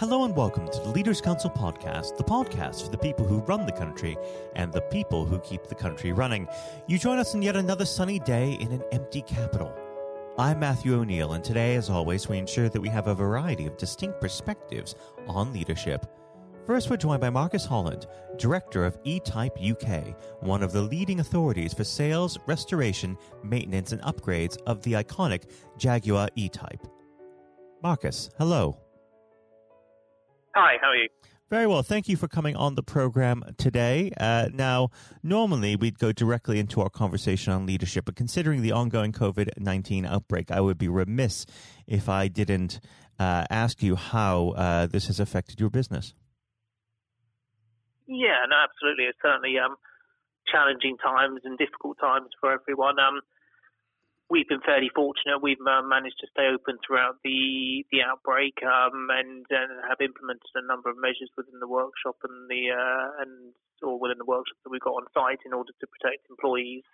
Hello and welcome to the Leaders Council podcast, the podcast for the people who run the country and the people who keep the country running. You join us on yet another sunny day in an empty capital. I'm Matthew O'Neill, and today, as always, we ensure that we have a variety of distinct perspectives on leadership. First, we're joined by Marcus Holland, Director of E-Type UK, one of the leading authorities for sales, restoration, maintenance, and upgrades of the iconic Jaguar E-Type. Marcus, hello. Hi, how are you? Very well. Thank you for coming on the program today. Uh, now, normally we'd go directly into our conversation on leadership, but considering the ongoing COVID 19 outbreak, I would be remiss if I didn't uh, ask you how uh, this has affected your business. Yeah, no, absolutely. It's certainly um, challenging times and difficult times for everyone. Um, we've been fairly fortunate. We've uh, managed to stay open throughout the the outbreak um, and, and have implemented a number of measures within the workshop and the uh, and or within the workshop that we've got on site in order to protect employees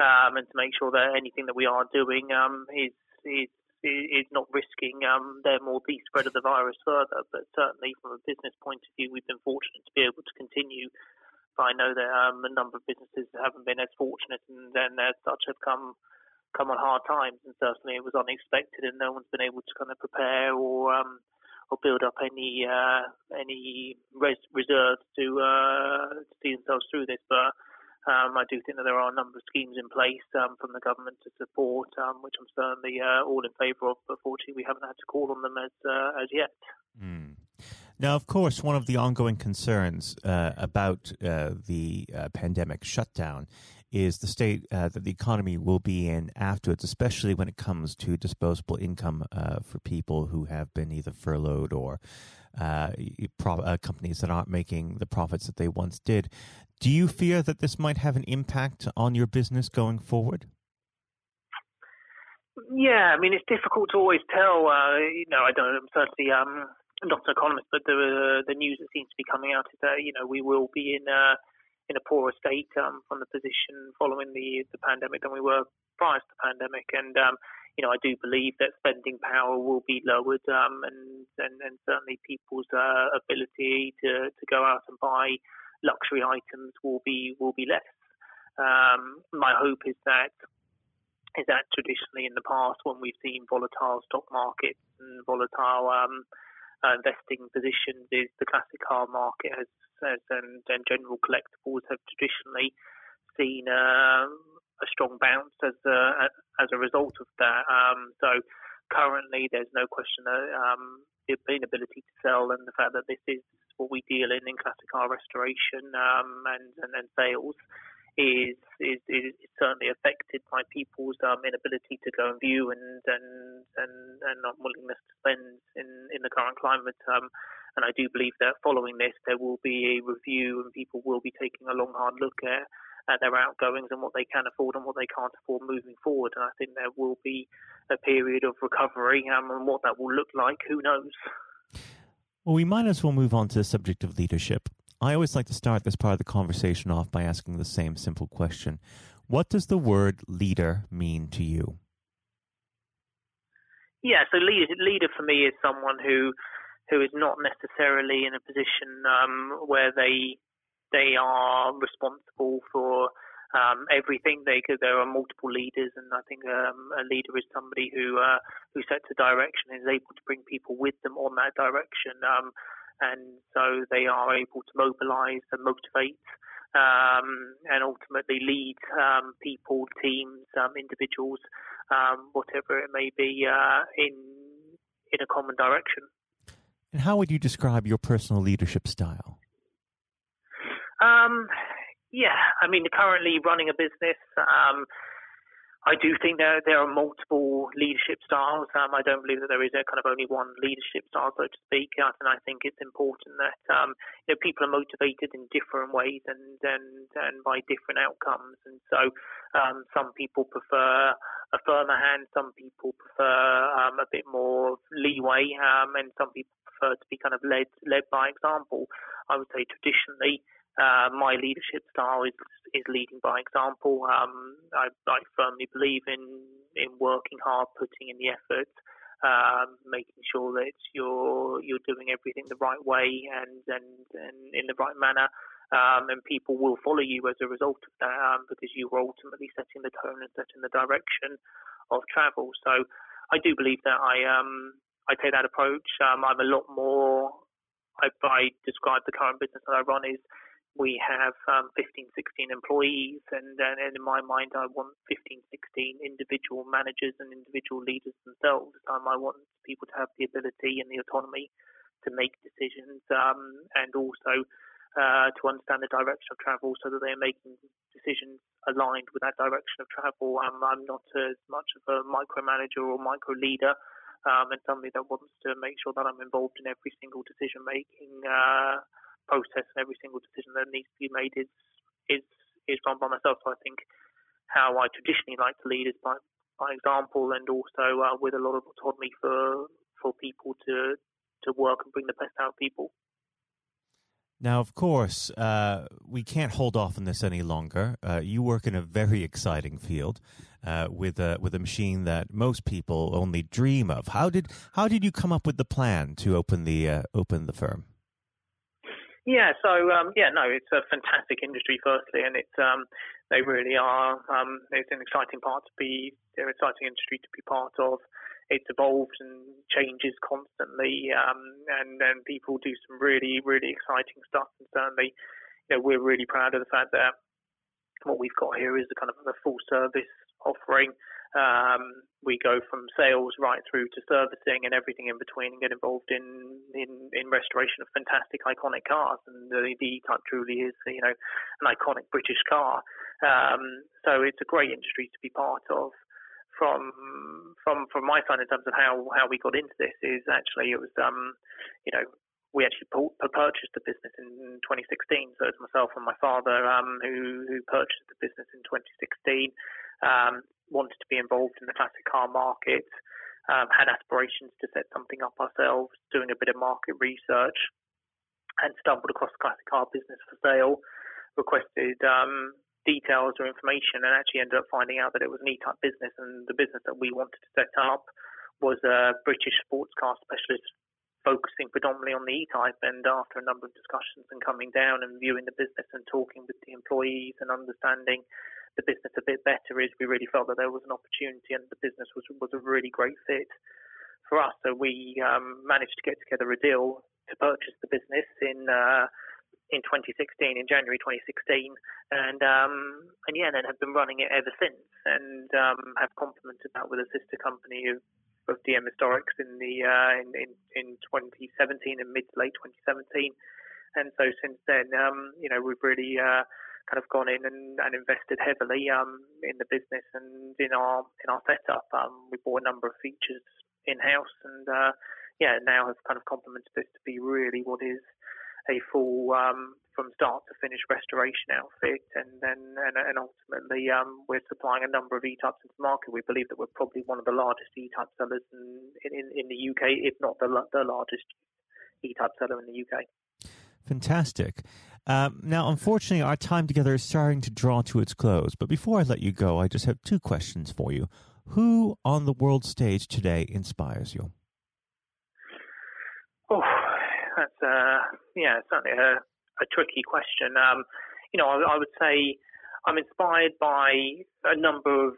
um, and to make sure that anything that we are doing um, is is is not risking um, them or the spread of the virus further. But certainly, from a business point of view, we've been fortunate to be able to continue. But I know that um, a number of businesses haven't been as fortunate, and then as such have come come on hard times, and certainly it was unexpected, and no one's been able to kind of prepare or um, or build up any uh, any res- reserves to uh, see themselves through this. But um, I do think that there are a number of schemes in place um, from the government to support, um, which I'm certainly uh, all in favour of. But fortunately, we haven't had to call on them as uh, as yet. Mm. Now, of course, one of the ongoing concerns uh, about uh, the pandemic shutdown is the state uh, that the economy will be in afterwards, especially when it comes to disposable income uh, for people who have been either furloughed or uh, pro- uh, companies that aren't making the profits that they once did. Do you fear that this might have an impact on your business going forward? Yeah, I mean it's difficult to always tell. Uh, you know, I don't. I'm certainly um, not an economist, but the the news that seems to be coming out is that you know we will be in uh, in a poorer state um, from the position following the the pandemic than we were prior to the pandemic. And um, you know, I do believe that spending power will be lowered, um, and, and, and certainly people's uh, ability to, to go out and buy luxury items will be will be less. Um, my hope is that is that traditionally in the past when we've seen volatile stock markets and volatile um, uh, investing positions, is the classic car market has and, and general collectibles have traditionally seen uh, a strong bounce as a, as a result of that. Um, so currently, there's no question that um, the inability to sell and the fact that this is what we deal in in classic car restoration um, and and sales is, is is certainly affected by people's um, inability to go and view and and and, and not willingness to spend in in the current climate. Um, and I do believe that following this, there will be a review and people will be taking a long, hard look at, at their outgoings and what they can afford and what they can't afford moving forward. And I think there will be a period of recovery um, and what that will look like, who knows? Well, we might as well move on to the subject of leadership. I always like to start this part of the conversation off by asking the same simple question What does the word leader mean to you? Yeah, so leader, leader for me is someone who who is not necessarily in a position um, where they they are responsible for um, everything. They there are multiple leaders, and I think um, a leader is somebody who uh, who sets a direction and is able to bring people with them on that direction, um, and so they are able to mobilise and motivate. Um, and ultimately lead um, people, teams, individuals, whatever it may be, uh, in in a common direction. And how would you describe your personal leadership style? Um, yeah, I mean, currently running a business, um, I do think there there are multiple leadership styles. Um, I don't believe that there is a kind of only one leadership style, so to speak. And I think it's important that um, you know people are motivated in different ways and and and by different outcomes. And so um, some people prefer a firmer hand, some people prefer um, a bit more leeway, um, and some people prefer to be kind of led led by example. I would say traditionally, uh, my leadership style is is leading by example. Um, I, I, firmly believe in in working hard, putting in the effort, um, making sure that you're you're doing everything the right way and and, and in the right manner. Um, and people will follow you as a result of that um, because you are ultimately setting the tone and setting the direction of travel. So I do believe that I um I take that approach. Um, I'm a lot more. I, I describe the current business that I run is we have um, 15, 16 employees, and, and, in my mind, I want 15, 16 individual managers and individual leaders themselves. Um, I want people to have the ability and the autonomy to make decisions, um, and also uh, to understand the direction of travel, so that they're making decisions aligned with that direction of travel. Um, I'm not as much of a micromanager or micro leader. Um, and somebody that wants to make sure that I'm involved in every single decision making uh, process and every single decision that needs to be made is is is run by myself. So I think how I traditionally like to lead is by by example, and also uh, with a lot of autonomy for for people to to work and bring the best out of people. Now, of course, uh, we can't hold off on this any longer. Uh, you work in a very exciting field uh, with a with a machine that most people only dream of. How did how did you come up with the plan to open the uh, open the firm? Yeah, so um, yeah, no, it's a fantastic industry, firstly, and it's um, they really are. Um, it's an exciting part to be, an exciting industry to be part of. It's evolved and changes constantly, um, and and people do some really really exciting stuff. And certainly, you know, we're really proud of the fact that what we've got here is the kind of a full service offering. Um, we go from sales right through to servicing and everything in between and get involved in, in, in restoration of fantastic iconic cars. And the, the E-Type truly is, you know, an iconic British car. Um, so it's a great industry to be part of. From from from my side, in terms of how how we got into this, is actually it was um, you know we actually purchased the business in 2016. So it's myself and my father um, who who purchased the business in 2016 um, wanted to be involved in the classic car market, um, had aspirations to set something up ourselves, doing a bit of market research, and stumbled across the classic car business for sale, requested um, details or information, and actually ended up finding out that it was an E-type business, and the business that we wanted to set up was a British sports car specialist focusing predominantly on the E-type. And after a number of discussions and coming down and viewing the business and talking with the employees and understanding the business a bit better is we really felt that there was an opportunity and the business was was a really great fit for us. So we um, managed to get together a deal to purchase the business in uh, in 2016, in January 2016, and um, and yeah, then have been running it ever since, and um, have complemented that with a sister company of, of DM Historics in the uh, in, in, in 2017 and mid to late 2017, and so since then, um, you know, we've really uh, kind of gone in and, and invested heavily um, in the business and in our in our setup. Um, we bought a number of features in house, and uh, yeah, now have kind of complemented this to be really what is a full um, from start to finish restoration outfit, and then and, and ultimately um, we're supplying a number of E-types into the market. We believe that we're probably one of the largest E-type sellers in, in, in the UK, if not the the largest E-type seller in the UK. Fantastic. Um, now, unfortunately, our time together is starting to draw to its close. But before I let you go, I just have two questions for you. Who on the world stage today inspires you? Oh, that's uh, yeah, certainly a, a tricky question. Um, you know, I, I, would say I'm inspired by a number of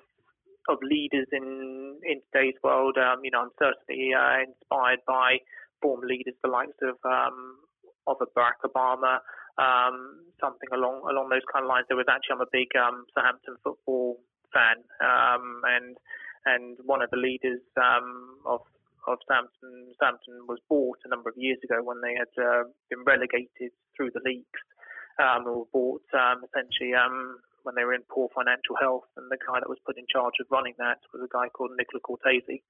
of leaders in in today's world. Um, you know, I'm certainly uh, inspired by former leaders, the likes of um, of a Barack Obama, um, something along along those kind of lines. There was actually I'm a big um, Southampton football fan, um, and and one of the leaders um, of of Southampton, Southampton was bought a number of years ago when they had uh, been relegated through the leagues. Um, or bought um, essentially um, when they were in poor financial health, and the guy that was put in charge of running that was a guy called Nicola Cortese,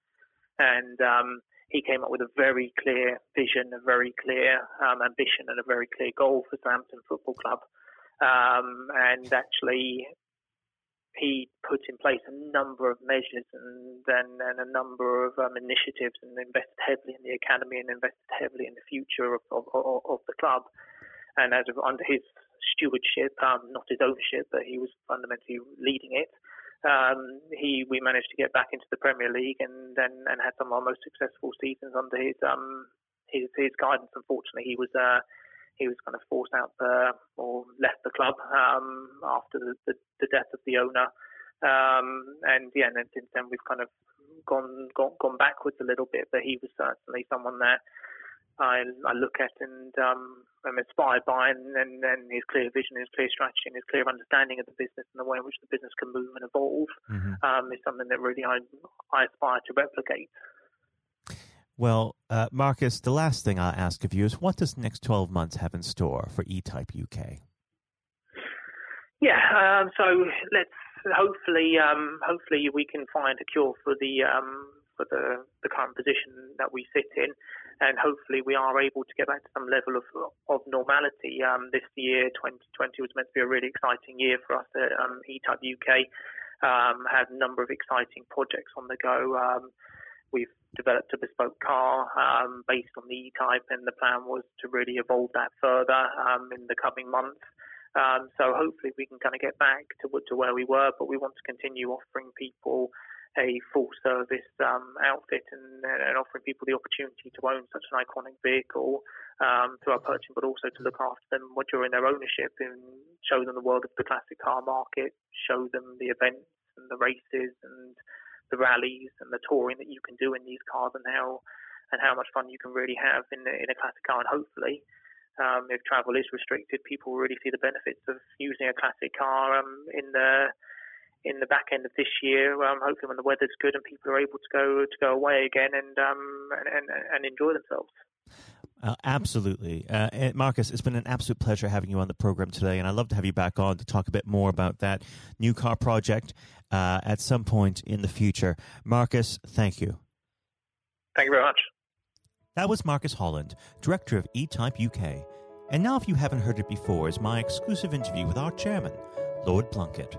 and um, he came up with a very clear vision, a very clear um, ambition, and a very clear goal for Southampton Football Club. Um, and actually, he put in place a number of measures and then and a number of um, initiatives and invested heavily in the academy and invested heavily in the future of, of, of, of the club. And as of, under his stewardship, um, not his ownership, but he was fundamentally leading it. Um, he we managed to get back into the Premier League and then and had some of our most successful seasons under his um his his guidance. Unfortunately, he was uh he was kind of forced out the or left the club um after the, the, the death of the owner. Um, and yeah, and then since then we've kind of gone gone gone backwards a little bit. But he was certainly someone that I I look at and um, I'm inspired by, and, and, and his clear vision, his clear strategy, and his clear understanding of the business and the way in which the business can move and evolve mm-hmm. um, is something that really I, I aspire to replicate. Well, uh, Marcus, the last thing I'll ask of you is what does the next 12 months have in store for E-Type UK? Yeah, um, so let's hopefully, um, hopefully we can find a cure for the um, for the, the current position that we sit in and hopefully we are able to get back to some level of of normality. Um, this year, 2020, was meant to be a really exciting year for us at um, E-Type UK. Um, had a number of exciting projects on the go. Um, we've developed a bespoke car um, based on the E-Type, and the plan was to really evolve that further um, in the coming months. Um, so hopefully we can kind of get back to, to where we were, but we want to continue offering people a full service um, outfit and, and, offering people the opportunity to own such an iconic vehicle um, through our purchasing, but also to look after them during their ownership and show them the world of the classic car market, show them the events and the races and the rallies and the touring that you can do in these cars and how and how much fun you can really have in in a classic car and hopefully. Um, if travel is restricted, people really see the benefits of using a classic car um, in the in the back end of this year. Um, hopefully, when the weather's good and people are able to go to go away again and um, and, and, enjoy themselves. Uh, absolutely. Uh, Marcus, it's been an absolute pleasure having you on the program today, and I'd love to have you back on to talk a bit more about that new car project uh, at some point in the future. Marcus, thank you. Thank you very much. That was Marcus Holland, Director of E Type UK. And now, if you haven't heard it before, is my exclusive interview with our chairman, Lord Blunkett.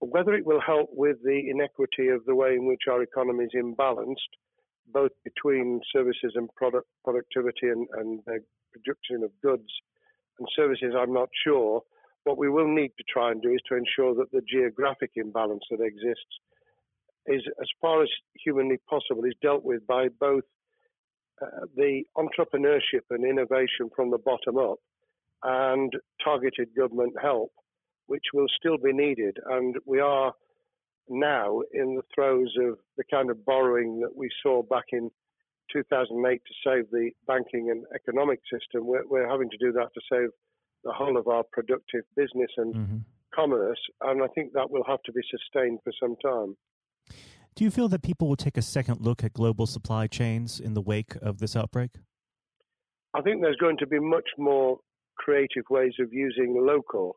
Whether it will help with the inequity of the way in which our economy is imbalanced, both between services and product productivity and, and the production of goods and services, I'm not sure. What we will need to try and do is to ensure that the geographic imbalance that exists is, as far as humanly possible, is dealt with by both uh, the entrepreneurship and innovation from the bottom up and targeted government help, which will still be needed. And we are now in the throes of the kind of borrowing that we saw back in 2008 to save the banking and economic system. We're, we're having to do that to save the whole of our productive business and mm-hmm. commerce. And I think that will have to be sustained for some time. Do you feel that people will take a second look at global supply chains in the wake of this outbreak? I think there's going to be much more creative ways of using local